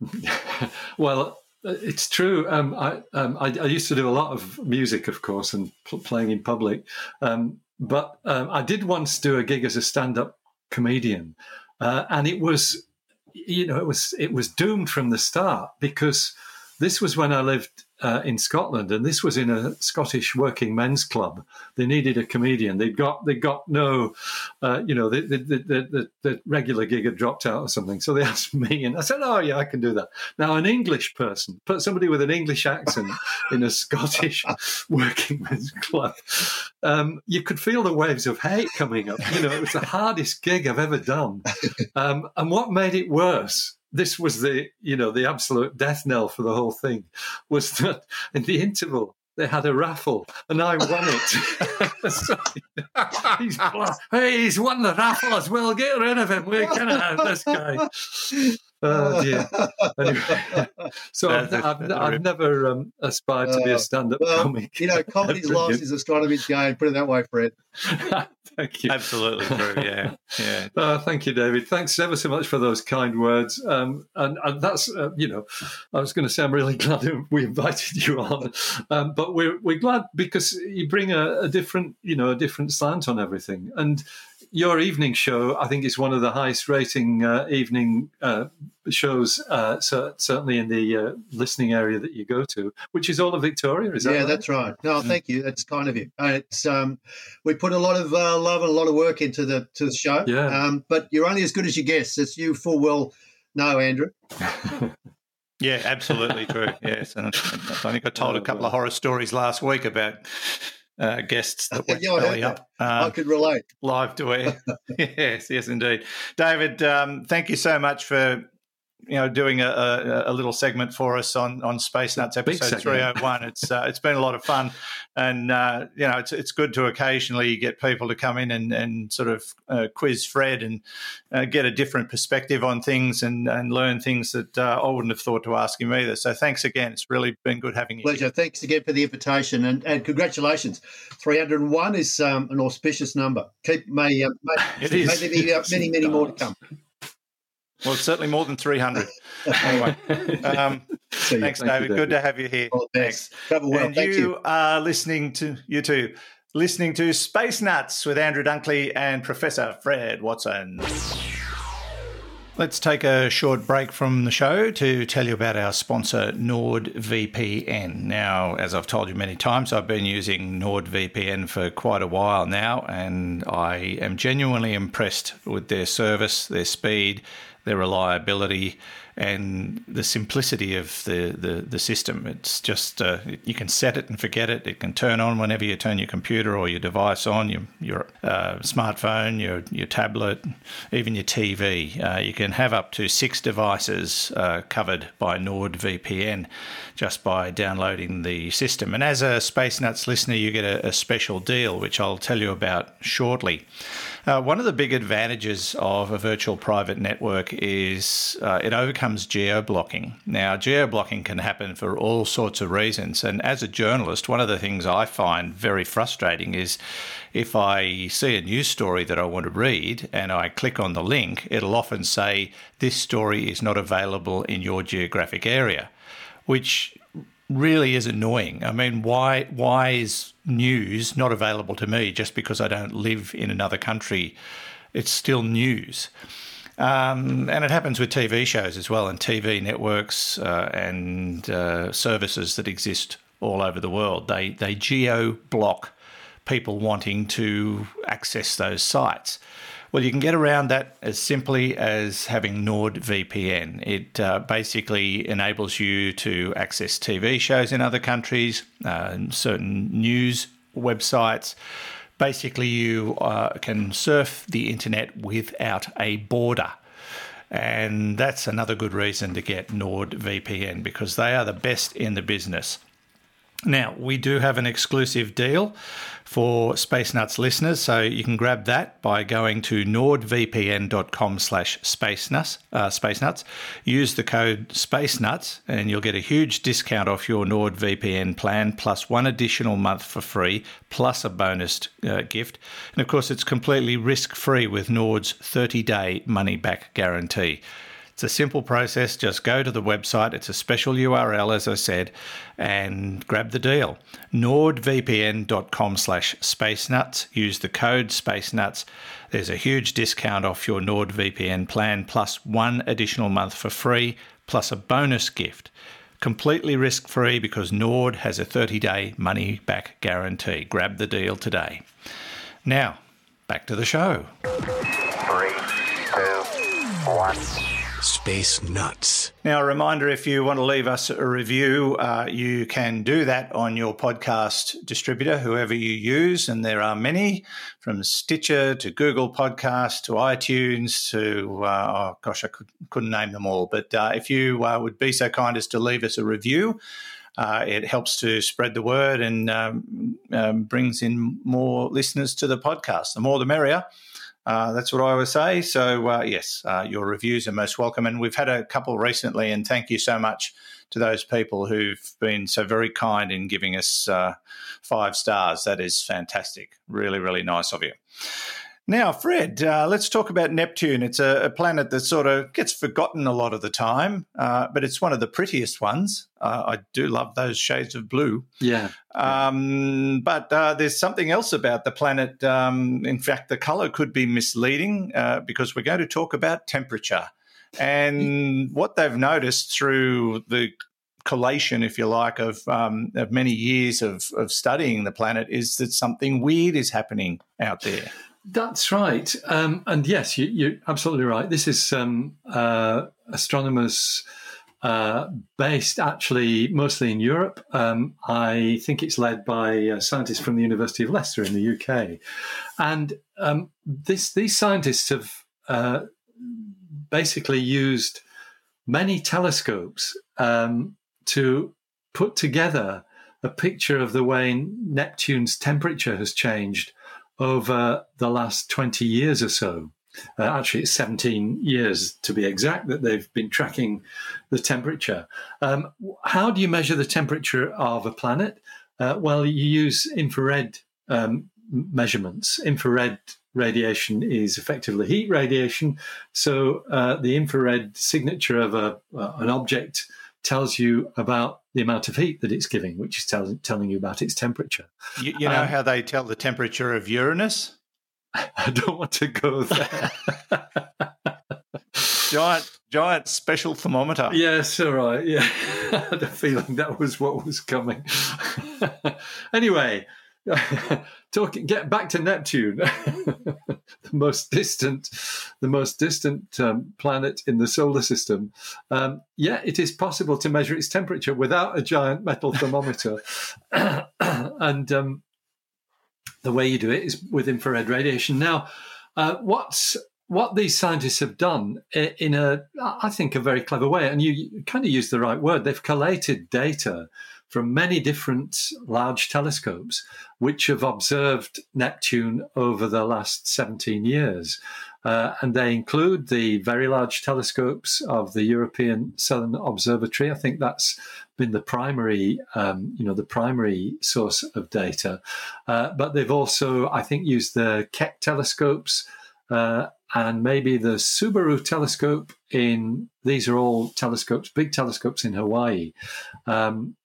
F: <laughs>
E: well, uh, it's true. Um, I, um, I, I used to do a lot of music, of course, and pl- playing in public. Um, but um, I did once do a gig as a stand-up comedian, uh, and it was, you know, it was it was doomed from the start because this was when I lived uh, in Scotland, and this was in a Scottish working men's club. They needed a comedian. They got they got no, uh, you know, the the, the the the regular gig had dropped out or something. So they <laughs> asked me, and I said, "Oh yeah, I can do that." Now, an English person, put somebody with an English accent <laughs> in a Scottish working men's club, um, you could feel the waves of hate coming up. You know, it was the hardest gig I've ever done. <laughs> Um, and what made it worse? This was the, you know, the absolute death knell for the whole thing. Was that in the interval they had a raffle and I won it. <laughs> <laughs> So, he's, hey, he's won the raffle as well. Get rid of him. We're gonna have this guy. Oh dear. Anyway, so I've, I've, I've never um, aspired to be
F: Uh,
E: a stand-up
F: well,
E: comic.
F: You know, <laughs> comedy's lost is astronomy's gain. Put it that way, Fred.
E: Thank you.
A: Absolutely true. Yeah, yeah.
E: Uh, <laughs> thank you, David. Thanks ever so much for those kind words. Um, and, and that's, uh, you know, I was going to say I'm really <laughs> glad we invited you on, um, but we're we're glad because you bring a, a different, you know, a different slant on everything. And your evening show, I think, is one of the highest rating uh, evening uh, shows, uh, so, certainly in the uh, listening area that you go to, which is all of Victoria. Is that
F: yeah,
E: right?
F: that's right. No, thank you. That's kind of you. It's um, we put a lot of uh, love and a lot of work into the to the show.
E: Yeah.
F: Um, but you're only as good as your guests. As you full well know, Andrew. <laughs>
A: Yeah, absolutely true. Yes, and I think I told a couple of horror stories last week about uh, guests that <laughs> went
F: Yeah, I heard
A: belly up.
F: I
A: Um,
F: could relate.
A: live to air. <laughs> yes, yes, indeed. David, um, thank you so much for you know doing a, a, a little segment for us on on Space Nuts episode three hundred one. It's uh, it's been a lot of fun, and uh, you know it's it's good to occasionally get people to come in and and sort of uh, quiz Fred and uh, get a different perspective on things and and learn things that uh, I wouldn't have thought to ask him either. So thanks again. It's really been good having you.
F: Pleasure. Thanks again for the invitation and, and congratulations. 301 is um, an auspicious number. Keep may, uh, may,
A: It
F: may
A: is.
F: there be uh, many, many more to come.
A: Well, certainly more than three hundred. <laughs> anyway, um,
F: you.
A: thanks,
E: Thank you,
A: David. Good to have you here.
F: The
A: Thanks.
F: well.
A: and
F: Thank
A: you,
F: you.
A: are listening to you too, listening to Space Nuts with Andrew Dunkley and Professor Fred Watson. Let's take a short break from the show to tell you about our sponsor, NordVPN. Now, as I've told you many times, I've been using NordVPN for quite a while now, and I am genuinely impressed with their service, their speed, their reliability, and the simplicity of the, the, the system. It's just, uh, you can set it and forget it. It can turn on whenever you turn your computer or your device on, your, your uh, smartphone, your, your tablet, even your TV. Uh, you can have up to six devices uh, covered by NordVPN just by downloading the system. And as a Space Nuts listener, you get a, a special deal, which I'll tell you about shortly. Uh, one of the big advantages of a virtual private network is uh, it overcomes geo blocking. Now, geo blocking can happen for all sorts of reasons. And as a journalist, one of the things I find very frustrating is if I see a news story that I want to read and I click on the link, it'll often say, This story is not available in your geographic area, which really is annoying. I mean, why why is news not available to me just because I don't live in another country? It's still news. Um, and it happens with TV shows as well, and TV networks uh, and uh, services that exist all over the world. They they geo block people wanting to access those sites. Well, you can get around that as simply as having NordVPN. It uh, basically enables you to access TV shows in other countries, uh, certain news websites. Basically, you uh, can surf the internet without a border. And that's another good reason to get NordVPN because they are the best in the business. Now, we do have an exclusive deal for Space Nuts listeners, so you can grab that by going to nordvpn.com slash spacenuts, uh, space nuts. Use the code space nuts and you'll get a huge discount off your NordVPN plan, plus one additional month for free, plus a bonus uh, gift. And of course, it's completely risk-free with Nord's 30-day money-back guarantee. It's a simple process. Just go to the website. It's a special URL, as I said, and grab the deal. NordVPN.com slash spacenuts. Use the code spacenuts. There's a huge discount off your NordVPN plan, plus one additional month for free, plus a bonus gift. Completely risk free because Nord has a 30 day money back guarantee. Grab the deal today. Now, back to the show.
B: Three, two, one.
D: Space Nuts.
A: Now, a reminder if you want to leave us a review, uh, you can do that on your podcast distributor, whoever you use. And there are many from Stitcher to Google Podcast to iTunes to, uh, oh gosh, I could, couldn't name them all. But uh, if you uh, would be so kind as to leave us a review, uh, it helps to spread the word and um, um, brings in more listeners to the podcast. The more the merrier. Uh, that's what I always say. So, uh, yes, uh, your reviews are most welcome. And we've had a couple recently, and thank you so much to those people who've been so very kind in giving us uh, five stars. That is fantastic. Really, really nice of you. Now, Fred, uh, let's talk about Neptune. It's a, a, planet that sort of gets forgotten a lot of the time, uh, but it's one of the prettiest ones. Uh, I do love those shades of blue.
E: Yeah.
A: Um, but uh, there's something else about the planet. Um, in fact, the color could be misleading uh, because we're going to talk about temperature. And <laughs> what they've noticed through the collation, if you like, of, um, of many years of, of studying the planet is that something weird is happening out there.
E: That's right. Um, and yes, you, are absolutely right. This is um, uh, astronomers uh, based actually mostly in Europe. Um, I think it's led by uh, scientists from the University of Leicester in the UK, and um, this, these scientists have uh, basically used many telescopes um, to put together a picture of the way Neptune's temperature has changed over the last 20 years or so. Uh, actually, it's 17 years to be exact that they've been tracking the temperature. Um, how do you measure the temperature of a planet? Uh, well, you use infrared um, measurements. Infrared radiation is effectively heat radiation. So uh, the infrared signature of a, uh, an object tells you about the amount of heat that it's giving, which is tell, telling you about its temperature.
A: You, you know
E: Um,
A: how they tell the temperature of Uranus? <laughs>
E: I don't want to go <laughs> there.
A: Giant, giant special thermometer.
E: yes, all right. Yeah, <laughs> I had a feeling that was what was coming. anyway, <laughs> talking. Get back to Neptune, <laughs> the most distant, the most distant um, planet in the solar system. Um, yeah, it is possible to measure its temperature without a giant metal thermometer, <coughs> and um, the way you do it is with infrared radiation. Now, uh, what's what these scientists have done in a, I think, a very clever way, and you, you kind of use the right word. They've collated data from many different large telescopes, which have observed Neptune over the last 17 years. Uh, and they include the very large telescopes of the European Southern Observatory. I think that's been the primary, um, you know, the primary source of data. Uh, but they've also, I think, used the Keck telescopes uh, and maybe the Subaru telescope in. These are all telescopes, big telescopes in Hawaii. Um,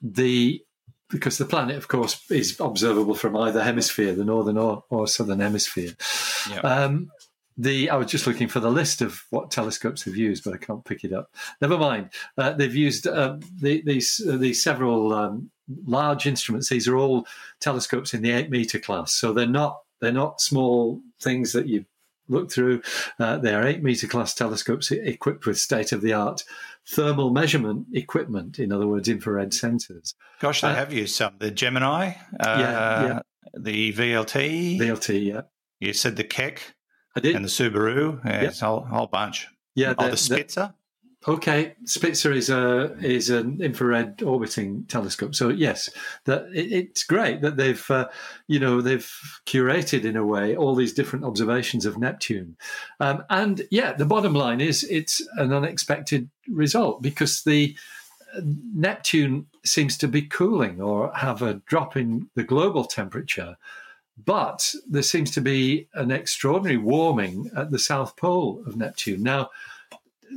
E: the because the planet, of course, is observable from either hemisphere, the northern or, or southern hemisphere.
A: Yeah.
E: Um, the I was just looking for the list of what telescopes they've used, but I can't pick it up. Never mind. Uh, they've used um, the, these uh, these several um, large instruments. These are all telescopes in the eight meter class, so they're not they're not small things that you look through. Uh, they are eight meter class telescopes equipped with state of the art thermal measurement equipment. In other words, infrared sensors.
A: Gosh, they
E: Uh,
A: have used some. The Gemini, uh,
E: Yeah, yeah.
A: the VLT.
E: VLT. Yeah,
A: you said the Keck
E: I did.
A: and the Subaru. Yeah,
E: Yep.
A: A whole, whole bunch.
E: yeah,
A: oh,
E: the-
A: the Spitzer.
E: Okay, Spitzer is a is an infrared orbiting telescope. So yes, that it, it's great that they've uh, you know they've curated in a way all these different observations of Neptune, um, and yeah, the bottom line is it's an unexpected result because the uh, Neptune seems to be cooling or have a drop in the global temperature. But there seems to be an extraordinary warming at the south pole of Neptune. Now,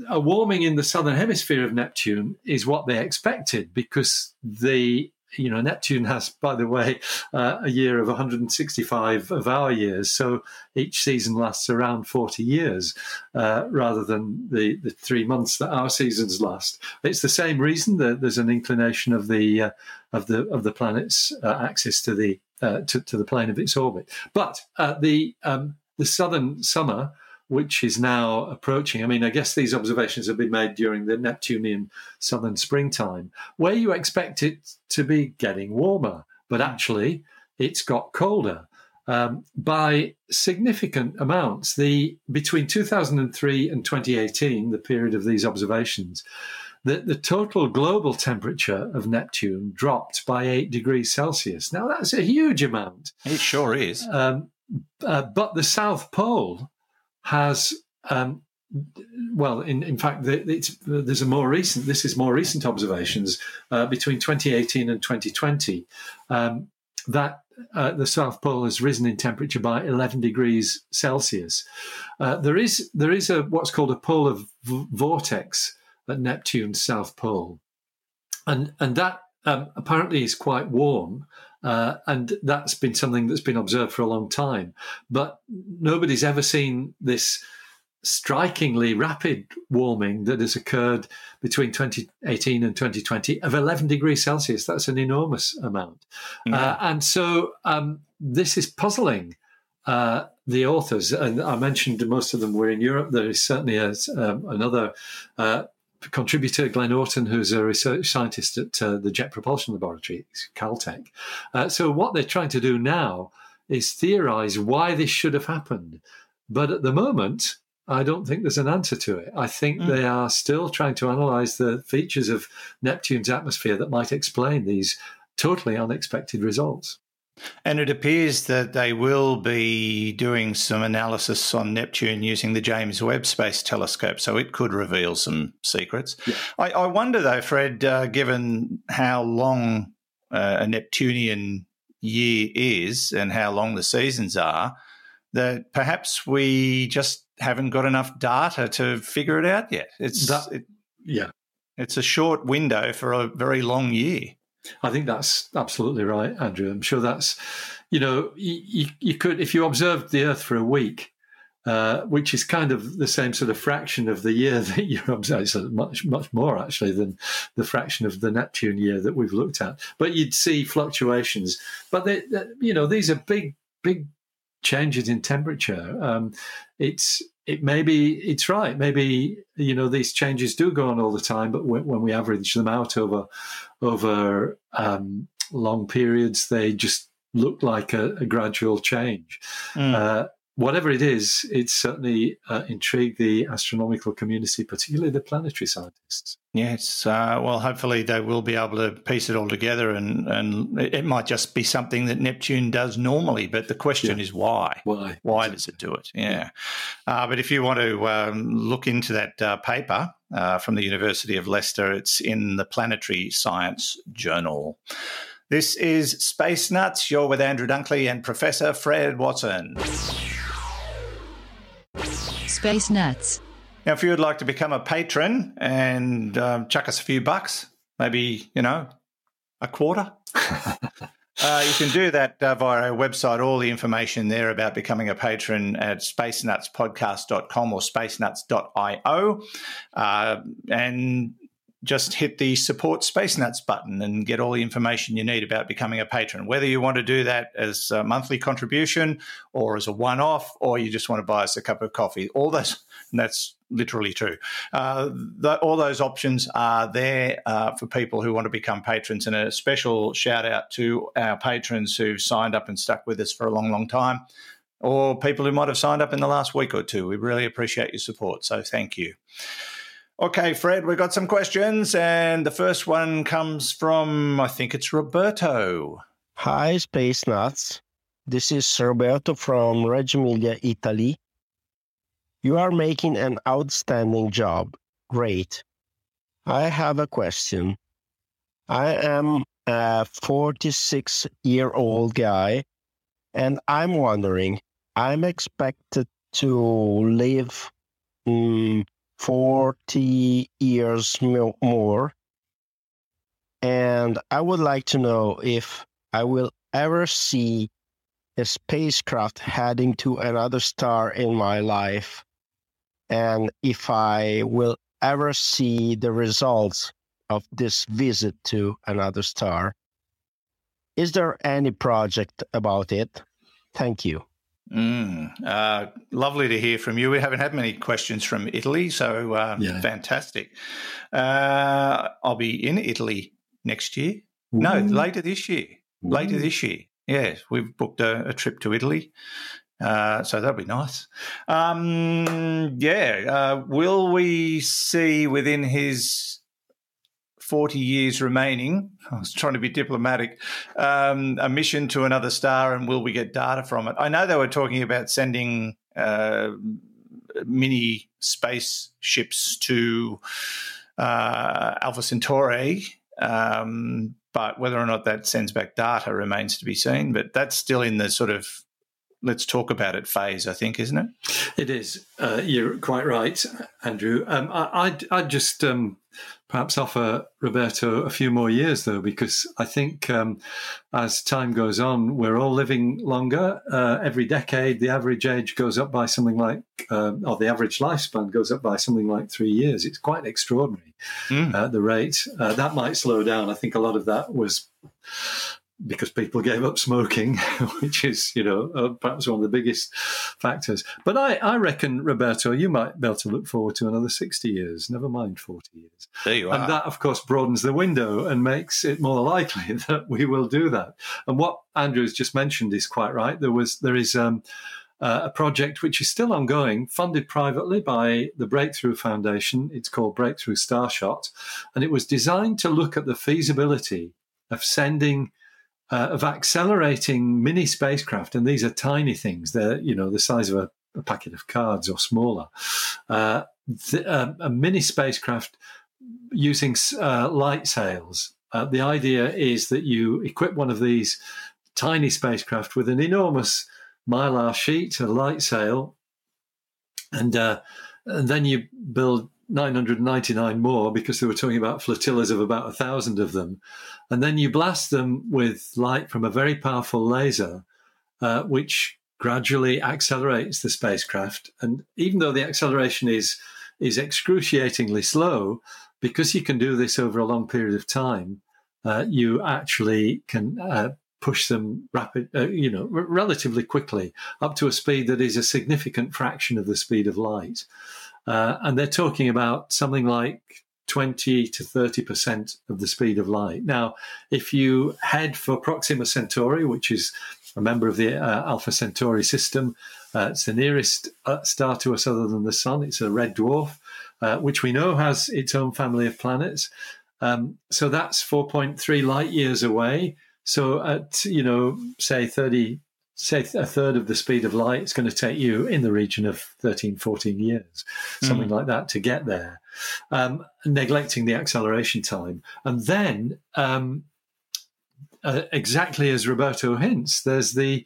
E: a warming in the southern hemisphere of Neptune is what they expected because the you know Neptune has, by the way, uh, a year of 165 of our years, so each season lasts around 40 years uh, rather than the, the three months that our seasons last. It's the same reason that there's an inclination of the uh, of the of the planet's uh, axis to the uh, to, to the plane of its orbit, but uh, the um, the southern summer which is now approaching. I mean, I guess these observations have been made during the Neptunian southern springtime, where you expect it to be getting warmer, but actually it's got colder. Um, by significant amounts. The between 2003 and 2018, the period of these observations, the, the total global temperature of Neptune dropped by eight degrees Celsius. Now that's a huge amount.
A: It sure is.
E: Um, uh, but the South Pole has, um, well, in, in fact, there's a more recent. This is more recent observations uh, between 2018 and 2020 um, that uh, the South Pole has risen in temperature by 11 degrees Celsius. Uh, there is there is a what's called a polar v- vortex at Neptune's South Pole, and and that um, apparently is quite warm. Uh, and that's been something that's been observed for a long time. But nobody's ever seen this strikingly rapid warming that has occurred between 2018 and 2020 of 11 degrees Celsius. That's an enormous amount. Uh, and so um, this is puzzling. Uh, the authors, and I mentioned most of them were in Europe. There is certainly a, um, another uh, contributor, Glenn Orton, who's a research scientist at uh, the Jet Propulsion Laboratory, Caltech. Uh, so, what they're trying to do now is theorize why this should have happened. But at the moment, I don't think there's an answer to it. I think mm. they are still trying to analyze the features of Neptune's atmosphere that might explain these totally unexpected results.
A: And it appears that they will be doing some analysis on Neptune using the James Webb Space Telescope, so it could reveal some secrets. Yeah. I, I, wonder, though, Fred, uh, given how long uh, a Neptunian year is and how long the seasons are, that perhaps we just haven't got enough data to figure it out yet. It's that, it,
E: yeah,
A: it's a short window for a very long year.
E: I think that's absolutely right, Andrew. I'm sure that's, you know, you, you could, if you observed the Earth for a week, uh, which is kind of the same sort of fraction of the year <laughs> that you're observing, much, much more actually than the fraction of the Neptune year that we've looked at. But you'd see fluctuations. But, they, they, you know, these are big, big changes in temperature. Um, it's, it maybe it's right. Maybe you know these changes do go on all the time, but when, when we average them out over over um, long periods, they just look like a, a gradual change. Mm. Uh, whatever it is, it's certainly uh, intrigued the astronomical community, particularly the planetary scientists.
A: Yes, uh, well, hopefully they will be able to piece it all together, and, and it might just be something that Neptune does normally. But the question yeah. is why?
E: Why?
A: Why does it do it? Yeah. yeah. Uh, but if you want to um, look into that uh, paper uh, from the University of Leicester, it's in the Planetary Science Journal. This is Space Nuts. You're with Andrew Dunkley and Professor Fred Watson.
C: Space Nuts.
A: Now, if you would like to become a patron and um, chuck us a few bucks, maybe, you know, a quarter, <laughs> uh, you can do that uh, via our website. All the information there about becoming a patron at spacenutspodcast.com or spacenuts.io. Uh, and just hit the support Space Nuts button and get all the information you need about becoming a patron. Whether you want to do that as a monthly contribution or as a one off, or you just want to buy us a cup of coffee, all those, that's literally true. Uh, the, all those options are there uh, for people who want to become patrons. And a special shout out to our patrons who've signed up and stuck with us for a long, long time. Or people who might have signed up in the last week or two. We really appreciate your support. So thank you. Okay, Fred, we've got some questions, and the first one comes from, I think it's Roberto.
G: Hi, Space Nuts. This is Roberto from Reggio Emilia, Italy. You are making an outstanding job. Great. I have a question. I am a 46 year old guy, and I'm wondering, I'm expected to live mm, 40 years more. And I would like to know if I will ever see a spacecraft heading to another star in my life, and if I will ever see the results of this visit to another star. Is there any project about it? Thank you.
A: Mm, uh, lovely to hear from you. We haven't had many questions from Italy, so uh, yeah. fantastic. Uh, I'll be in Italy next year. Ooh. No, later this year. Ooh. Later this year. Yes, we've booked a, a trip to Italy. Uh, so that'll be nice. Um, yeah. Uh, will we see within his 40 years remaining, <laughs> I was trying to be diplomatic, um, a mission to another star and will we get data from it? I know they were talking about sending uh, mini spaceships to uh, Alpha Centauri, um, but whether or not that sends back data remains to be seen. But that's still in the sort of let's talk about it phase, I think, isn't it?
E: It is. Uh, you're quite right, Andrew. Um, I, would I'd just um, perhaps offer Roberto a few more years, though, because I think um, as time goes on, we're all living longer. Uh, every decade, the average age goes up by something like, uh, or the average lifespan goes up by something like three years. It's quite extraordinary, mm. uh, the rate. Uh, that might slow down. I think a lot of that was because people gave up smoking, <laughs> which is, you know, uh, perhaps one of the biggest factors. But I, I reckon, Roberto, you might be able to look forward to another 60 years, never mind 40 years.
A: There you are.
E: And that, of course, broadens the window and makes it more likely <laughs> that we will do that. And what Andrew has just mentioned is quite right. There was, there is, um, uh, a project which is still ongoing, funded privately by the Breakthrough Foundation. It's called Breakthrough Starshot, and it was designed to look at the feasibility of sending. Uh, of accelerating mini spacecraft, and these are tiny things. They're you know the size of a, a packet of cards or smaller. Uh, the, uh, a mini spacecraft using uh, light sails. Uh, the idea is that you equip one of these tiny spacecraft with an enormous mylar sheet, a light sail, and uh, and then you build 999 more because they were talking about flotillas of about a thousand of them, and then you blast them with light from a very powerful laser, uh, which gradually accelerates the spacecraft. And even though the acceleration is is excruciatingly slow, because you can do this over a long period of time, uh, you actually can uh, push them rapid, uh, you know, r- relatively quickly up to a speed that is a significant fraction of the speed of light. Uh, and they're talking about something like 20 to 30% of the speed of light. Now, if you head for Proxima Centauri, which is a member of the uh, Alpha Centauri system, uh, it's the nearest uh, star to us other than the Sun. It's a red dwarf, uh, which we know has its own family of planets. Um, so that's 4.3 light years away. So at you know say 30 say a third of the speed of light it's going to take you in the region of 13 14 years something like that to get there. Um, neglecting the acceleration time. And then um, uh, exactly as roberto hints there's the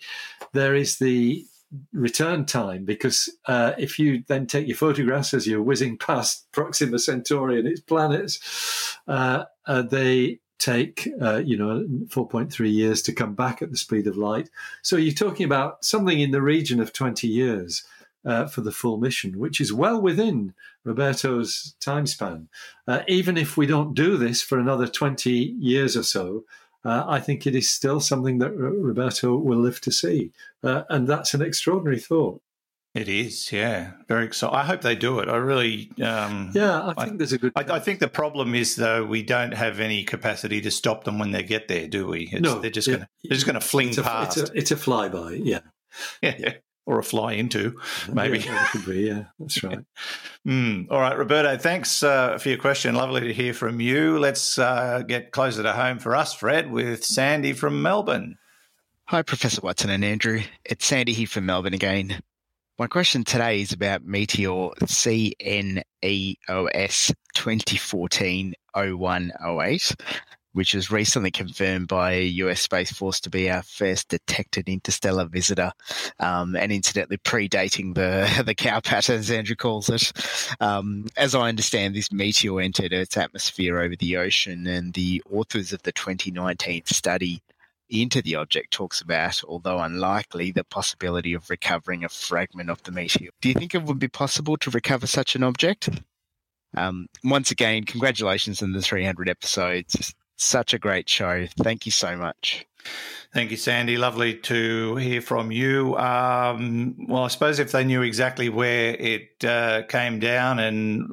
E: there is the return time because uh, if you then take your photographs as you're whizzing past proxima centauri and its planets uh, uh, they take, uh, you know, 4.3 years to come back at the speed of light. So you're talking about something in the region of 20 years uh, for the full mission, which is well within Roberto's time span. Uh, even if we don't do this for another 20 years or so, uh, I think it is still something that Roberto will live to see. Uh, and that's an extraordinary thought.
A: It is, yeah, very exciting. I hope they do it. I really, um,
E: yeah, I think I, there's a good.
A: I, I, think the problem is though we don't have any capacity to stop them when they get there, do we? It's,
E: no,
A: they're just yeah. going to they're just going to fling
E: it's a,
A: past.
E: It's a, it's a flyby, yeah,
A: yeah, yeah, or a fly into, maybe.
E: Yeah, could be, yeah, that's right. <laughs>
A: mm. All right, Roberto, thanks uh, for your question. Lovely to hear from you. Let's uh, get closer to home for us, Fred, with Sandy from Melbourne.
H: Hi, Professor Watson and Andrew. It's Sandy here from Melbourne again. My question today is about Meteor CNEOS 2014-0108, which was recently confirmed by US Space Force to be our first detected interstellar visitor, um, and incidentally predating the <laughs> the cow as Andrew calls it. Um, as I understand, this meteor entered Earth's atmosphere over the ocean, and the authors of the 2019 study into the object talks about, although unlikely, the possibility of recovering a fragment of the meteor. Do you think it would be possible to recover such an object? Um, once again, congratulations on the 300 episodes. Such a great show. Thank you so much.
A: Thank you, Sandy. Lovely to hear from you. Um, well, I suppose if they knew exactly where it uh, came down and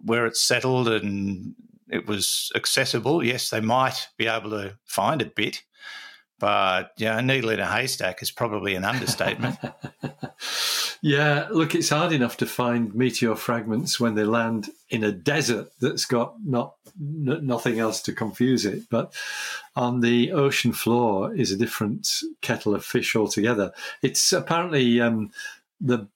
A: where it settled and it was accessible, yes, they might be able to find a bit. But yeah, a needle in a haystack is probably an understatement. <laughs>
E: yeah, look, it's hard enough to find meteor fragments when they land in a desert that's got not n- nothing else to confuse it. But on the ocean floor is a different kettle of fish altogether. It's apparently um, the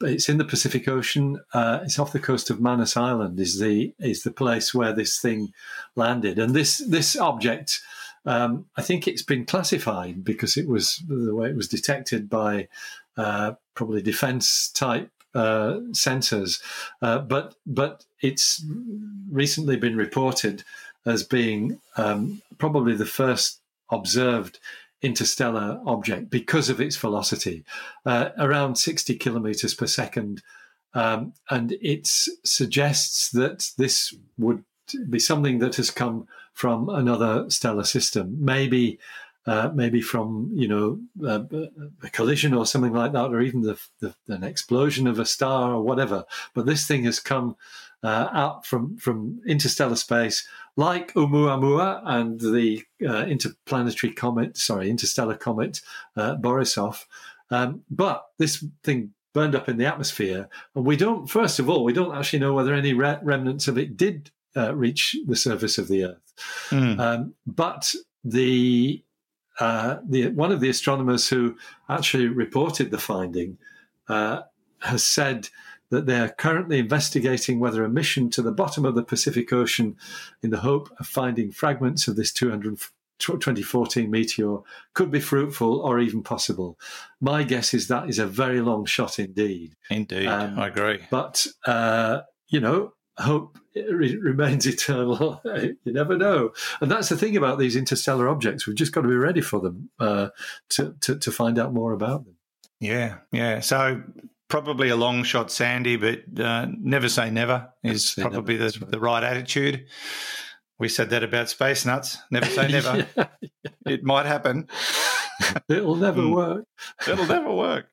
E: it's in the Pacific Ocean. Uh, it's off the coast of Manus Island. Is the is the place where this thing landed, and this this object um, I think it's been classified because it was the way it was detected by uh, probably defense type uh, sensors, uh, but but it's recently been reported as being um, probably the first observed interstellar object because of its velocity, uh, around 60 kilometers per second. Um, and it suggests that this would be something that has come from another stellar system, maybe. Uh, maybe from you know a, a, collision or something like that, or even the, the, an explosion of a star or whatever. But this thing has come uh, out from from interstellar space, like Oumuamua and the uh, interplanetary comet, sorry, interstellar comet uh, Borisov. Um, but this thing burned up in the atmosphere, and we don't. First of all, we don't actually know whether any re- remnants of it did uh, reach the surface of the Earth. Mm. Um, but the uh, the one of the astronomers who actually reported the finding uh, has said that they are currently investigating whether a mission to the bottom of the Pacific Ocean in the hope of finding fragments of this 200, 2014 meteor could be fruitful or even possible. My guess is that is a very long shot indeed.
A: Indeed, um, I agree.
E: But, uh, you know, hope re- remains <laughs> eternal. you never know. And that's the thing about these interstellar objects. We've just got to be ready for them uh, to, to, to find out more about them.
A: Yeah, yeah. So probably a long shot, Sandy, but uh, never say never is probably never. The, right. the right attitude. We said that about space nuts. Never say <laughs> never. yeah. It might happen.
E: It'll never hmm. work.
A: It'll never work.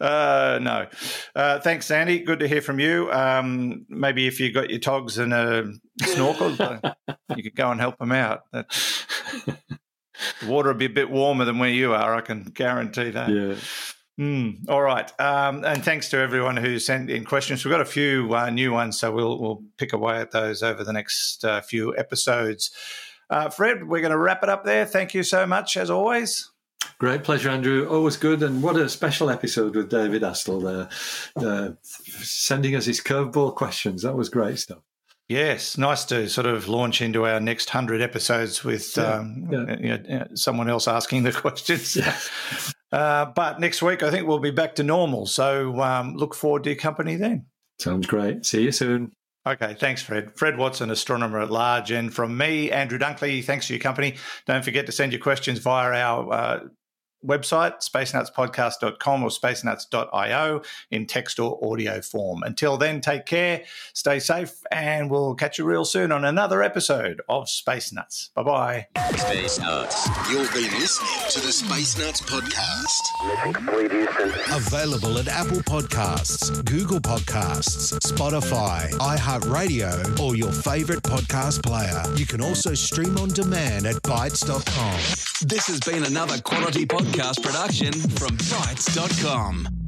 A: Uh, no. Uh, thanks, Sandy. Good to hear from you. Um, maybe if you got your togs and a snorkel, <laughs> uh, you could go and help them out. That, the water will be a bit warmer than where you are. I can guarantee that.
E: Yeah.
A: Mm, all right, um, and thanks to everyone who sent in questions. We've got a few uh, new ones, so we'll we'll pick away at those over the next uh, few episodes. Uh, Fred, we're going to wrap it up there. Thank you so much, as always.
E: Great pleasure, Andrew. Always good, and what a special episode with David Astle there, uh, sending us his curveball questions. That was great stuff.
A: Yes, nice to sort of launch into our next hundred episodes with yeah, um, yeah. You know, someone else asking the <laughs> questions. Yeah. <laughs> Uh, but next week, I think we'll be back to normal. So um, look forward to your company then.
E: Sounds great. See you soon.
A: Okay, thanks, Fred. Fred Watson, astronomer at large. And from me, Andrew Dunkley, thanks for your company. Don't forget to send your questions via our uh, website, spacenutspodcast.com or spacenuts.io in text or audio form. Until then, take care, stay safe, and we'll catch you real soon on another episode of Space Nuts. Bye bye.
I: Space Nuts. You've been listening to the Space Nuts podcast. Available at Apple Podcasts, Google Podcasts, Spotify, iHeartRadio, or your favorite podcast player. You can also stream on demand at Bitesz.com. This has been another quality podcast podcast production from Bitesz.com.